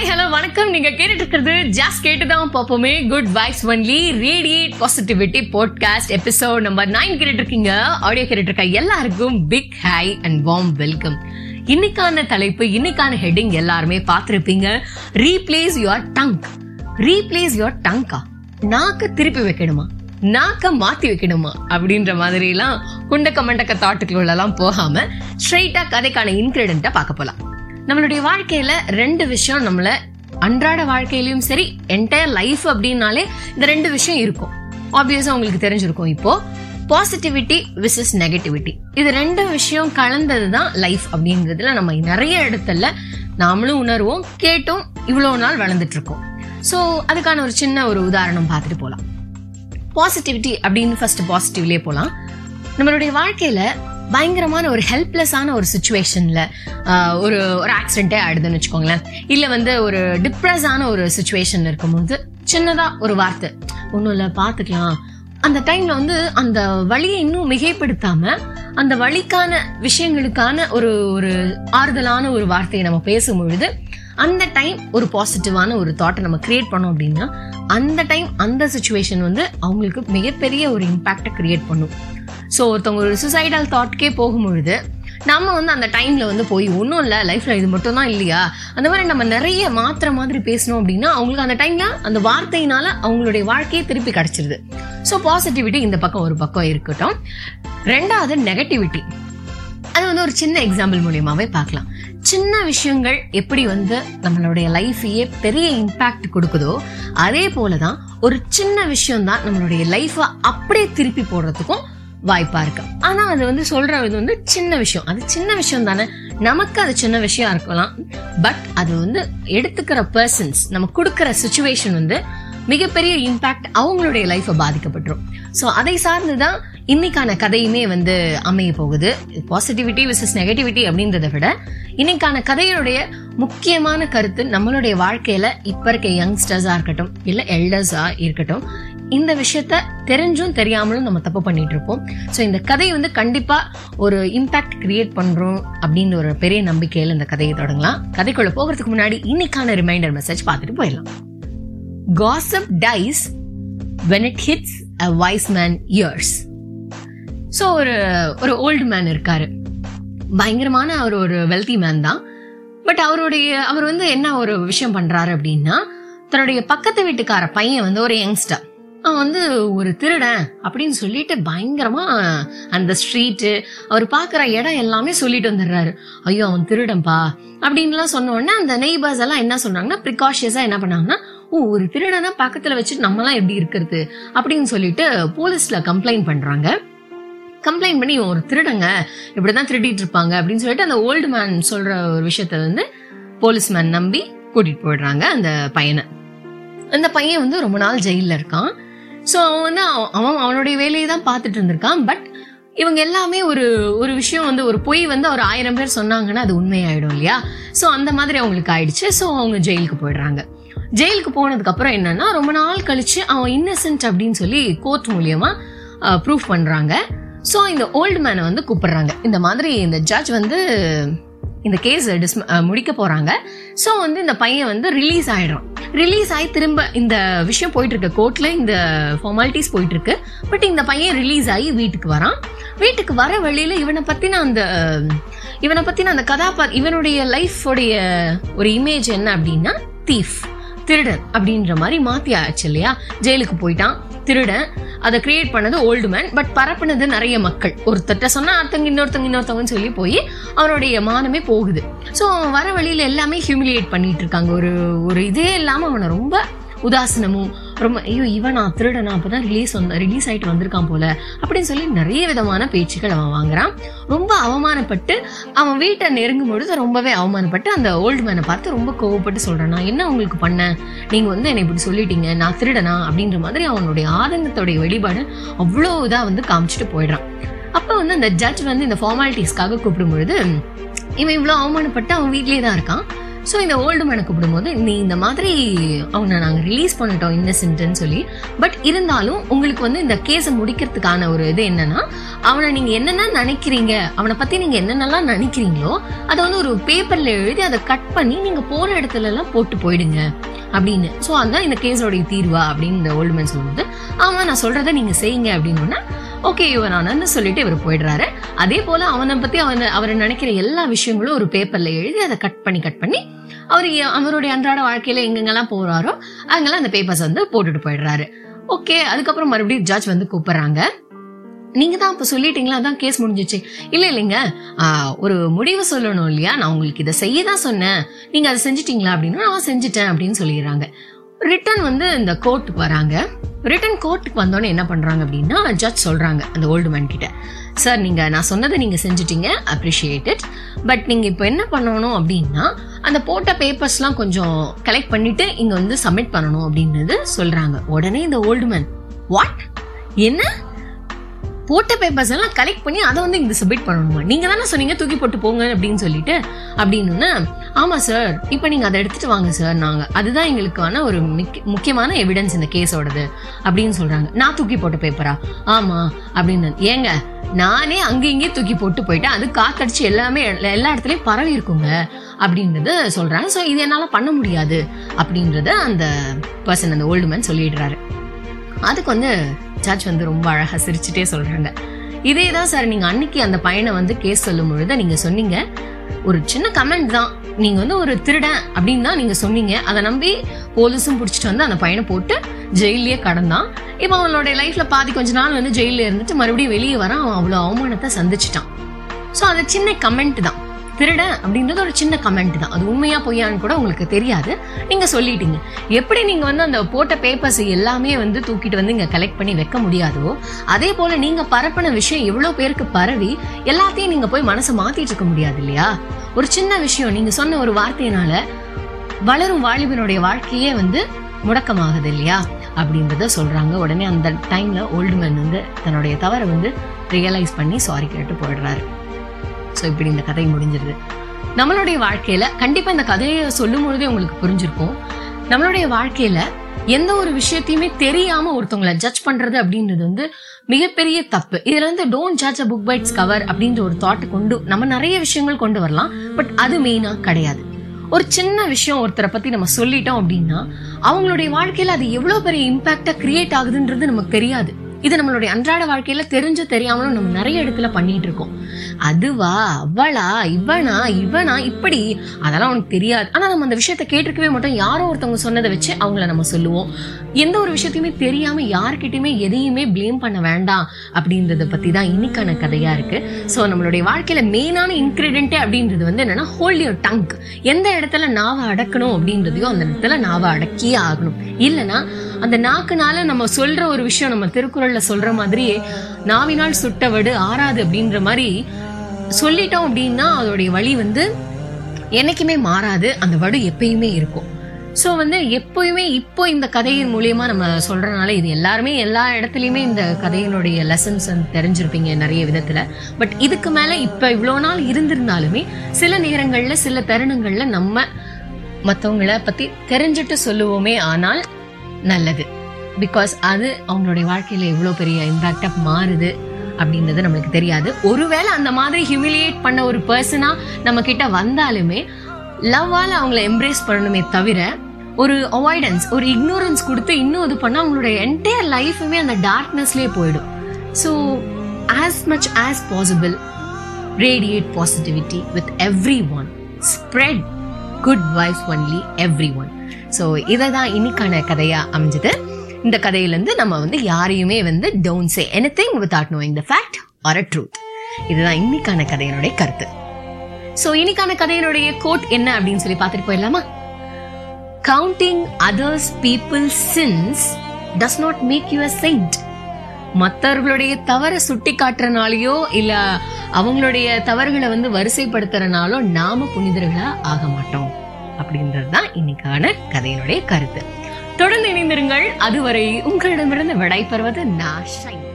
Hi hello வணக்கம். நீங்க கேட்டுட்டு இருக்கிறது ஜாஸ்ட் கேட்டுதான் பார்ப்போமே. Good vibes only radiate positivity podcast episode number nine கேட்டுட்டு இருக்கீங்க ஆடியோ கேட்டுட்டு இருக்க எல்லாருக்கும் big hi and warm welcome இன்னைக்கான தலைப்பு இன்னைக்கான ஹெட்டிங் எல்லாருமே பார்த்துருப்பீங்க. Replace your tongue replace your tanka நாக்க திருப்பி வைக்கணுமா? நாக்க மாத்தி வைக்கணுமா? அப்படின்ற மாதிரி எல்லாம் குண்டக்க மண்டக்க தாட்டுக்குள்ள எல்லாம் போகாம ஸ்ட்ரைட்டா கதைக்கான இன்கிரிடென்ட்டை பார்க்க போலாம். நம்மளுடைய வாழ்க்கையில ரெண்டு விஷயம் நம்மள அன்றாட வாழ்க்கையிலயும் சரி என்டையர் லைஃப் அப்படின்னாலே இந்த ரெண்டு விஷயம் இருக்கும். ஆப்வியஸா உங்களுக்கு தெரிஞ்சிருக்கும் இப்போ. பாசிட்டிவிட்டி விசஸ் நெகட்டிவிட்டி இது ரெண்டு விஷயம் கலந்தது தான் லைஃப் அப்படிங்கிறதுல நம்ம நிறைய இடத்துல நாமளும் உணர்வோம் கேட்டும் இவ்வளோ நாள் வளர்ந்துட்டு இருக்கோம் ஸோ அதுக்கான ஒரு சின்ன ஒரு உதாரணம் பார்த்துட்டு போகலாம் பாசிட்டிவிட்டி அப்படின்னு ஃபர்ஸ்ட் பாசிட்டிவ்லேயே போகலாம் நம்மளுடைய வாழ்க்கையில பயங்கரமான ஒரு ஹெல்ப்லெஸ்ஸான ஒரு சுச்சுவேஷனில் ஒரு ஒரு ஆக்சிடென்ட்டே ஆயிடுதுன்னு வச்சுக்கோங்களேன். இல்லை வந்து ஒரு டிப்ரெஸான ஒரு சுச்சுவேஷன் இருக்கும்போது சின்னதாக ஒரு வார்த்தை ஒன்றும் இல்லை பார்த்துக்கலாம் அந்த டைம்ல வந்து அந்த வழியை இன்னும் மிகைப்படுத்தாம அந்த வழிக்கான விஷயங்களுக்கான ஒரு ஒரு ஆறுதலான ஒரு வார்த்தையை நம்ம பேசும் பொழுது அந்த டைம் ஒரு பாசிட்டிவான ஒரு தாட்டை நம்ம கிரியேட் பண்ணோம் அப்படின்னா அந்த டைம் அந்த சுச்சுவேஷன் வந்து அவங்களுக்கு மிகப்பெரிய ஒரு இம்பாக்டை கிரியேட் பண்ணும். ஸோ ஒருத்தவங்க ஒரு சுசைடல் தாட்கே போகும்பொழுது நம்ம வந்து அந்த டைமில் வந்து போய் ஒன்றும் இல்லை லைஃப்பில் இது மட்டும் தான் இல்லையா? அந்த மாதிரி நம்ம நிறைய மாத்திர மாதிரி பேசணும் அப்படின்னா அவங்களுக்கு அந்த டைமில் அந்த வார்த்தையினால அவங்களுடைய வாழ்க்கையே திருப்பி கிடச்சிருது. ஸோ பாசிட்டிவிட்டி இந்த பக்கம் ஒரு பக்கம் இருக்கட்டும். ரெண்டாவது நெகட்டிவிட்டி அது வந்து ஒரு சின்ன எக்ஸாம்பிள் மூலியமாகவே பார்க்கலாம். சின்ன விஷயங்கள் எப்படி வந்து நம்மளுடைய லைஃபையே பெரிய இம்பேக்ட் கொடுக்குதோ அதே போலதான் ஒரு சின்ன விஷயம் தான் நம்மளுடைய லைஃப்பை அப்படியே திருப்பி போடுறதுக்கும் வாய்ப்பா இருக்கு. ஆனா அது வந்து சொல்ற இது வந்து சின்ன விஷயம். அது சின்ன விஷயம் தானே. நமக்கு அது சின்ன விஷயம் இருக்கலாம். பட் அது வந்து எடுத்துக்கிற பர்சன்ஸ் நம்ம கொடுக்குற சுச்சுவேஷன் வந்து மிகப்பெரிய இம்பாக்ட் அவங்களுடைய லைஃப்பை பாதிக்கப்பட்டுரும். ஸோ அதை சார்ந்துதான் இன்னைக்கான கதையுமே வந்து அமைய போகுது. பாசிட்டிவிட்டி விசஸ் நெகட்டிவிட்டி அப்படின்றத விட இன்னைக்கான கதையுடைய முக்கியமான கருத்து நம்மளுடைய வாழ்க்கையில இப்ப இருக்க யங்ஸ்டர்ஸா இருக்கட்டும் இல்ல எல்டர்ஸா இருக்கட்டும் இந்த விஷயத்த தெரிஞ்சும் தெரியாமலும் நம்ம தப்பு பண்ணிட்டு இருப்போம் ஸோ இந்த கதை வந்து கண்டிப்பா ஒரு இம்பாக்ட் கிரியேட் பண்றோம் அப்படின்னு ஒரு பெரிய நம்பிக்கையில் இந்த கதையை தொடங்கலாம். கதைக்குள்ள போகிறதுக்கு முன்னாடி இன்னைக்கான ரிமைண்டர் மெசேஜ் பார்த்துட்டு போயிடலாம். Gossip dies when it hits a wise man ears so ஒரு ஒரு ஓல்டு மேன் இருக்காரு. பயங்கரமான அவர் ஒரு வெல்தி மேன் தான். பட் அவருடைய அவர் வந்து என்ன ஒரு விஷயம் பண்றாரு அப்படின்னா தன்னுடைய பக்கத்து வீட்டுக்கார பையன் வந்து ஒரு யங்ஸ்டர் அவன் வந்து ஒரு திருடன் அப்படின்னு சொல்லிட்டு பயங்கரமா அந்த ஸ்ட்ரீட்டு அவர் பாக்குற இடம் எல்லாமே சொல்லிட்டு வந்துடுறாரு. ஐயோ அவன் திருடன்பா? அப்படின்லாம் சொன்ன உடனே அந்த நெய்பர்ஸ் எல்லாம் என்ன சொன்னாங்கன்னா ப்ரிகாஷியஸா என்ன பண்ணாங்கன்னா ஓ ஒரு திருடனா பக்கத்துல வச்சுட்டு நம்மலாம் எப்படி இருக்கிறது? அப்படின்னு சொல்லிட்டு போலீஸ்ல கம்ப்ளைண்ட் பண்றாங்க. கம்ப்ளைண்ட் பண்ணி ஒரு திருடங்க இப்படிதான் திருடிட்டு இருப்பாங்க. அப்படின்னு சொல்லிட்டு அந்த ஓல்டு மேன் சொல்ற ஒரு விஷயத்த வந்து போலீஸ்மேன் நம்பி கூட்டிட்டு போயிடுறாங்க அந்த பையனை. அந்த பையன் வந்து ரொம்ப நாள் ஜெயில இருக்கான். ஸோ அவன் வந்து அவ- அவன் அவனுடைய வேலையை தான் பார்த்துட்டு இருந்திருக்கான். பட் இவங்க எல்லாமே ஒரு ஒரு விஷயம் வந்து ஒரு பொய் வந்து ஒரு ஆயிரம் பேர் சொன்னாங்கன்னா அது உண்மையாயிடும் இல்லையா? ஸோ அந்த மாதிரி அவங்களுக்கு ஆயிடுச்சு. ஸோ அவங்க ஜெயிலுக்கு போயிடுறாங்க. ஜெயிலுக்கு போனதுக்கு அப்புறம் என்னன்னா ரொம்ப நாள் கழிச்சு அவன் இன்னசென்ட் அப்படின்னு சொல்லி கோர்ட் மூலியமா ப்ரூஃப் பண்றாங்க. ஸோ இந்த ஓல்டு மேனை வந்து கூப்பிடுறாங்க. இந்த மாதிரி இந்த ஜட்ஜ் வந்து இந்த கேஸ் முடிக்க போறாங்க. ஸோ வந்து இந்த பையன் வந்து ரிலீஸ் ஆயிடுறான். ரிலீஸ் ஆகி திரும்ப இந்த விஷயம் போயிட்டு இருக்கு கோர்ட்ல இந்த ஃபார்மாலிட்டிஸ் போயிட்டு இருக்கு பட் இந்த பையன் ரிலீஸ் ஆகி வீட்டுக்கு வரான். வீட்டுக்கு வர வழியில இவனை பத்தின அந்த இவனை பத்தின அந்த கதாபா இவனுடைய லைஃபோடைய ஒரு இமேஜ் என்ன அப்படின்னா தீஃப் திருடன் அப்படின்ற மாதிரி மாத்தி ஆச்சு இல்லையா? ஜெயிலுக்கு போயிட்டான் திருடன். அதை கிரியேட் பண்ணது ஓல்டு மேன் பட் பரப்புனது நிறைய மக்கள். ஒருத்தட்ட சொன்னா அடுத்தவங்க இன்னொருத்தவங்க இன்னொருத்தவங்கன்னு சொல்லி போய் அவனுடைய மானமே போகுது. ஸோ அவன் வர வழியில் எல்லாமே ஹியூமிலியேட் பண்ணிட்டு இருக்காங்க. ஒரு ஒரு இதே இல்லாமல் அவனை ரொம்ப உதாசனமும் ரொம்ப ஐயோ இவனா திருடனா? அப்போ தான் ரிலீஸ் வந்த ரிலீஸ் ஆயிட்டு வந்திருக்கான் போல. அப்படின்னு சொல்லி நிறைய விதமான பேச்சுக்கள் அவன் வாங்குறான். ரொம்ப அவமானப்பட்டு அவன் வீட்டை நெருங்கும் பொழுது ரொம்பவே அவமானப்பட்டு அந்த ஓல்டு மேனை பார்த்து ரொம்ப கோவப்பட்டு சொல்கிறான் நான் என்ன உங்களுக்கு பண்ணேன்? நீங்கள் வந்து என்னை இப்படி சொல்லிட்டீங்க. நான் திருடனா? அப்படின்ற மாதிரி அவனுடைய ஆதங்கத்தோடைய வெளிப்பாடு அவ்வளோ இதாக வந்து காமிச்சிட்டு போயிடுறான். அப்போ வந்து அந்த ஜட்ஜ் வந்து இந்த ஃபார்மாலிட்டிஸ்க்காக கூப்பிடும் பொழுது இவன் இவ்வளோ அவமானப்பட்டு அவன் வீட்லேயே தான் இருக்கான். ஸோ இந்த ஓல்டு மேனை கூப்பிடும்போது நீ இந்த மாதிரி அவனை நாங்கள் ரிலீஸ் பண்ணிட்டோம் இன்னசென்ட்னு சொல்லி. பட் இருந்தாலும் உங்களுக்கு வந்து இந்த கேஸை முடிக்கிறதுக்கான ஒரு இது என்னன்னா அவனை நீங்கள் என்னென்ன நினைக்கிறீங்க அவனை பற்றி நீங்கள் என்னென்னலாம் நினைக்கிறீங்களோ அதை வந்து ஒரு பேப்பரில் எழுதி அதை கட் பண்ணி நீங்கள் போகிற இடத்துலலாம் போட்டு போயிடுங்க. அப்படின்னு. ஸோ அதுதான் இந்த கேஸோடைய தீர்வா அப்படின்னு இந்த ஓல்டு மேன் சொல்லும்போது அவன் நான் சொல்கிறத நீங்கள் செய்யுங்க. அப்படின்னு ஓகே இவன் நான் சொல்லிட்டு இவர் போயிடுறாரு. அதே போல அவனை பத்தி அவன் அவர் நினைக்கிற எல்லா விஷயங்களும் ஒரு பேப்பர்ல எழுதி அதை கட் பண்ணி கட் பண்ணி அவர் அவருடைய அன்றாட வாழ்க்கையில எங்கெங்கெல்லாம் போறாரோ அங்கெல்லாம் அந்த பேப்பர்ஸ் வந்து போட்டுட்டு போயிடுறாரு. ஓகே அதுக்கப்புறம் மறுபடியும் ஜட்ஜ் வந்து கூப்பிடுறாங்க. நீங்க தான் இப்ப சொல்லிட்டீங்களா? அதான் கேஸ் முடிஞ்சிச்சு. இல்ல இல்லைங்க. ஒரு முடிவு சொல்லணும் இல்லையா? நான் உங்களுக்கு இதை செய்ய தான் சொன்னேன். நீங்க அதை செஞ்சிட்டீங்களா அப்படின்னு நான் செஞ்சுட்டேன் அப்படின்னு சொல்லிடுறாங்க. ரிட்டன் வந்து இந்த கோர்ட்டுக்கு வராங்க. ரிட்டன் கோர்ட்டுக்கு வந்தோடனே என்ன பண்ணுறாங்க அப்படின்னா ஜட்ஜ் சொல்கிறாங்க அந்த ஓல்டு மேன் கிட்ட. சார் நீங்கள் நான் சொன்னதை நீங்கள் செஞ்சிட்டீங்க அப்ரிஷியேட்டட் பட் நீங்கள் இப்போ என்ன பண்ணணும் அப்படின்னா அந்த போட்ட பேப்பர்ஸ்லாம் கொஞ்சம் கலெக்ட் பண்ணிவிட்டு இங்கே வந்து சப்மிட் பண்ணணும் அப்படின்றது சொல்கிறாங்க உடனே இந்த ஓல்டு மேன் வாட் என்ன? போட்ட பேப்பர்ஸ் எல்லாம் கலெக்ட் பண்ணி அதை வந்து இங்கே சப்மிட் பண்ணணுமா? நீங்கள் தானே சொன்னீங்க தூக்கி போட்டு போங்க அப்படின்னு சொல்லிட்டு. அப்படின்னு ஆமாம் சார் இப்போ நீங்கள் அதை எடுத்துகிட்டு வாங்க சார் நாங்கள் அதுதான் எங்களுக்கான ஒரு முக்கியமான எவிடன்ஸ் இந்த கேஸோடது அப்படின்னு சொல்கிறாங்க நான் தூக்கி போட்ட பேப்பரா ஆமாம் அப்படின்னு. ஏங்க நானே அங்கேயே தூக்கி போட்டு போயிட்டேன். அது காத்தடிச்சு எல்லாமே எல்லா- இடத்துலையும் பரவி இருக்குங்க அப்படின்றத சொல்கிறாங்க ஸோ இது என்னால் பண்ண முடியாது அப்படின்றத அந்த பர்சன் அந்த ஓல்டு மேன் சொல்லிடுறாரு. அதுக்கு வந்து ஜட்ஜ் வந்து ரொம்ப அழகா சிரிச்சுட்டே சொல்றாங்க. இதே தான் சார் நீங்க அன்னைக்கு அந்த பையனை வந்து கேஸ் சொல்லும் பொழுது நீங்க சொன்னீங்க ஒரு சின்ன கமெண்ட் தான். நீங்க வந்து ஒரு திருடன் அப்படின்னு தான் நீங்க சொன்னீங்க. அதை நம்பி போலீஸும் பிடிச்சிட்டு வந்து அந்த பையனை போட்டு ஜெயிலே கடந்தான். இப்போ அவனோட லைஃப்ல பாதி கொஞ்ச நாள் வந்து ஜெயில இருந்துட்டு மறுபடியும் வெளியே வர அவன் அவ்வளவு அவமானத்தை சந்திச்சிட்டான். ஸோ அது சின்ன கமெண்ட் தான். திருடன் அப்படின்றது ஒரு சின்ன கமெண்ட் தான். அது உண்மையா பொய்யான்னு கூட உங்களுக்கு தெரியாது. நீங்க சொல்லிட்டீங்க. எப்படி நீங்க வந்து அந்த போட்ட பேப்பர்ஸ் எல்லாமே வந்து தூக்கிட்டு வந்து இங்க கலெக்ட் பண்ணி வைக்க முடியாதோ அதே போல நீங்க பரப்பின விஷயம் எவ்வளவு பேருக்கு பரவி எல்லாத்தையும் நீங்க போய் மனசை மாத்திட்டு இருக்க முடியாது இல்லையா? ஒரு சின்ன விஷயம் நீங்க சொன்ன ஒரு வார்த்தையினால வளரும் வாலிபனுடைய வாழ்க்கையே வந்து முடக்கமாகுது இல்லையா? அப்படின்றத சொல்றாங்க. உடனே அந்த டைம்ல ஓல்டு மேன் வந்து தன்னுடைய தவறை வந்து ரியலைஸ் பண்ணி சாரி கேட்டு போயிடுறாரு. ஸோ இப்படி இந்த கதை முடிஞ்சிருது. நம்மளுடைய வாழ்க்கையில கண்டிப்பா இந்த கதையை சொல்லும் பொழுதே உங்களுக்கு புரிஞ்சிருக்கும். நம்மளுடைய வாழ்க்கையில எந்த ஒரு விஷயத்தையுமே தெரியாம ஒருத்தவங்களை ஜட்ஜ் பண்றது அப்படின்றது வந்து மிகப்பெரிய தப்பு. இதுல இருந்து don't judge a book by its cover அப்படின்ற ஒரு தாட் கொண்டு நம்ம நிறைய விஷயங்கள் கொண்டு வரலாம். பட் அது மெயினா கிடையாது. ஒரு சின்ன விஷயம் ஒருத்தரை பத்தி நம்ம சொல்லிட்டோம் அப்படின்னா அவங்களுடைய வாழ்க்கையில அது எவ்வளவு பெரிய இம்பாக்டா கிரியேட் ஆகுதுன்றது நமக்கு தெரியாது. இது நம்மளுடைய அன்றாட வாழ்க்கையில தெரிஞ்ச தெரியாமலும் நம்ம நிறைய இடத்துல பண்ணிட்டு இருக்கோம். அதுவா அவளா இவனா இவனா இப்படி. அதெல்லாம் உனக்கு தெரியாது. ஆனா நம்ம அந்த விஷயத்த கேட்டிருக்கவே மாட்டோம். யாரோ ஒருத்தவங்க சொன்னதை வச்சு அவங்கள நம்ம சொல்லுவோம். எந்த ஒரு விஷயத்தையுமே தெரியாம யார்கிட்டயுமே எதையுமே ப்ளேம் பண்ண வேண்டாம் அப்படின்றத பத்தி தான் இன்னைக்கான கதையா இருக்கு. ஸோ நம்மளுடைய வாழ்க்கையில மெயினான இன்கிரீடியன்ட்டே அப்படின்றது வந்து என்னன்னா ஹோல்ட் யோர் டங்க் எந்த இடத்துல நாவை அடக்கணும் அப்படின்றதையும் அந்த இடத்துல நாவை அடக்கியே ஆகணும். இல்லைன்னா அந்த நாக்குனால நம்ம சொல்ற ஒரு விஷயம் நம்ம திருக்குறள்ல சொல்ற மாதிரியே நாவினால் சுட்டவடு ஆறாது அப்படின்ற மாதிரி சொல்லிட்டோம் அப்படின்னா அதோடைய வழி வந்து என்னைக்குமே மாறாது அந்த வடு எப்பயுமே இருக்கும். ஸோ வந்து எப்பயுமே இப்போ இந்த கதையின் மூலியமா நம்ம சொல்றதுனால இது எல்லாருமே எல்லா இடத்துலையுமே இந்த கதையினுடைய லெசன்ஸ் வந்து தெரிஞ்சிருப்பீங்க நிறைய விதத்துல. பட் இதுக்கு மேல இப்ப இவ்வளோ நாள் இருந்திருந்தாலுமே சில நேரங்கள்ல சில தருணங்கள்ல நம்ம மற்றவங்கள பத்தி தெரிஞ்சுட்டு சொல்லுவோமே ஆனால் நல்லது. பிகாஸ் அது அவங்களுடைய வாழ்க்கையில் எவ்வளோ பெரிய இம்பாக்டா மாறுது அப்படின்றது நம்மளுக்கு தெரியாது. ஒருவேளை அந்த மாதிரி ஹியூமிலியேட் பண்ண ஒரு பர்சனாக நம்ம கிட்ட வந்தாலுமே லவ்வால அவங்கள எம்ப்ரேஸ் பண்ணணுமே தவிர ஒரு அவாய்டன்ஸ் ஒரு இக்னோரன்ஸ் கொடுத்து இன்னும் இது பண்ணால் அவங்களுடைய என்டையர் லைஃபுமே அந்த டார்க்னஸ்லேயே போயிடும். So as much as possible radiate positivity with everyone spread good vibe only everyone so இதை தான் இன்னைக்கான கதையாக அமைஞ்சது. இந்த கதையிலேருந்து நம்ம வந்து யாரையுமே வந்து don't say anything without knowing the fact or a truth இதுதான் இன்னைக்கான கதையினுடைய கருத்து. ஸோ இன்னைக்கான கதையினுடைய கோட் என்ன அப்படின்னு சொல்லி பார்த்துட்டு போயிடலாமா? Counting others people sins does not make you a saint மற்றவர்களுடைய தவறை சுட்டி காட்டுறனாலையோ இல்லை அவங்களுடைய தவறுகளை வந்து வரிசைப்படுத்துறனாலோ நாம புனிதர்களா ஆக மாட்டோம். அப்படின்றது தான் இன்னைக்கான கதையினுடைய கருத்து. தொடர்ந்து இணைந்திருங்கள். அதுவரை உங்களிடமிருந்து விடை பெறுவது நான் ஷைன்.